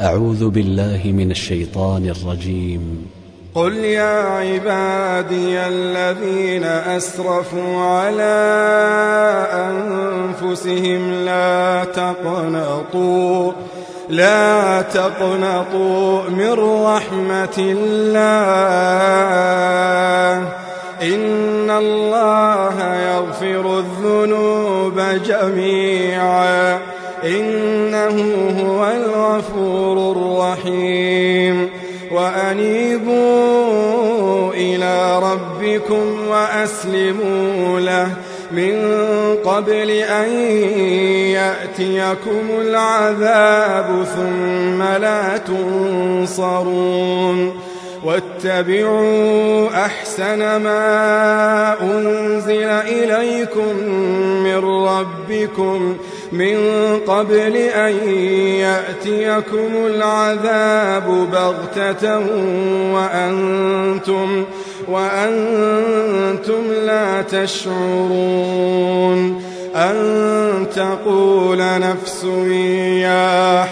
أعوذ بالله من الشيطان الرجيم. قل يا عبادي الذين أسرفوا على أنفسهم لا تقنطوا لا تقنطوا من رحمة الله. إن الله يغفر الذنوب جميعا. إنه وأنيبوا إلى ربكم وأسلموا له من قبل أن يأتيكم العذاب ثم لا تنصرون واتبعوا أحسن ما أنزل إليكم من ربكم من قبل أن يأتيكم العذاب بغتة وأنتم وأنتم لا تشعرون أن تقول نفس يا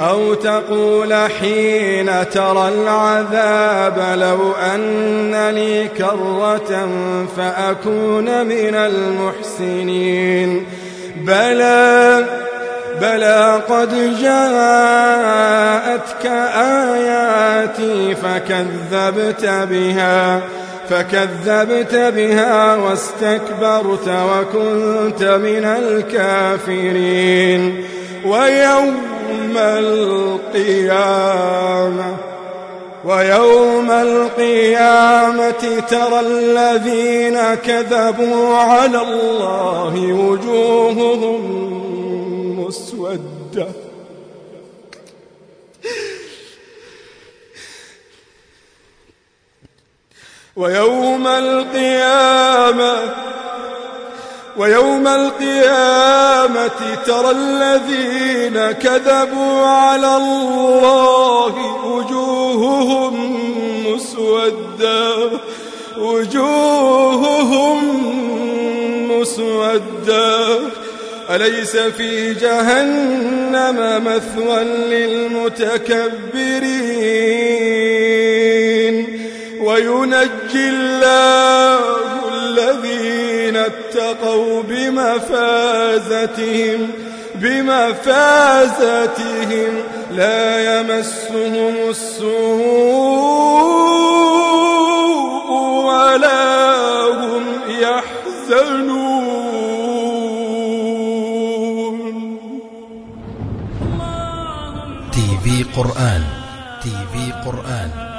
أو تقول حين ترى العذاب لو أن لي كرة فأكون من المحسنين. بلى بلى قد جاءتك آياتي فكذبت بها فكذبت بها واستكبرت وكنت من الكافرين. ويوم القيامة ويوم القيامة ترى الذين كذبوا على الله وجوههم مسودة. ويوم القيامة ويوم القيامة ترى الذين كذبوا على الله وجوههم مسودة وجوههم مسودة. أليس في جهنم مثوى للمتكبرين؟ وينجي الله اتقوا بمفازتهم بمفازتهم لا يمسهم السوء ولا هم يحزنون. تي في قرآن تي في قرآن.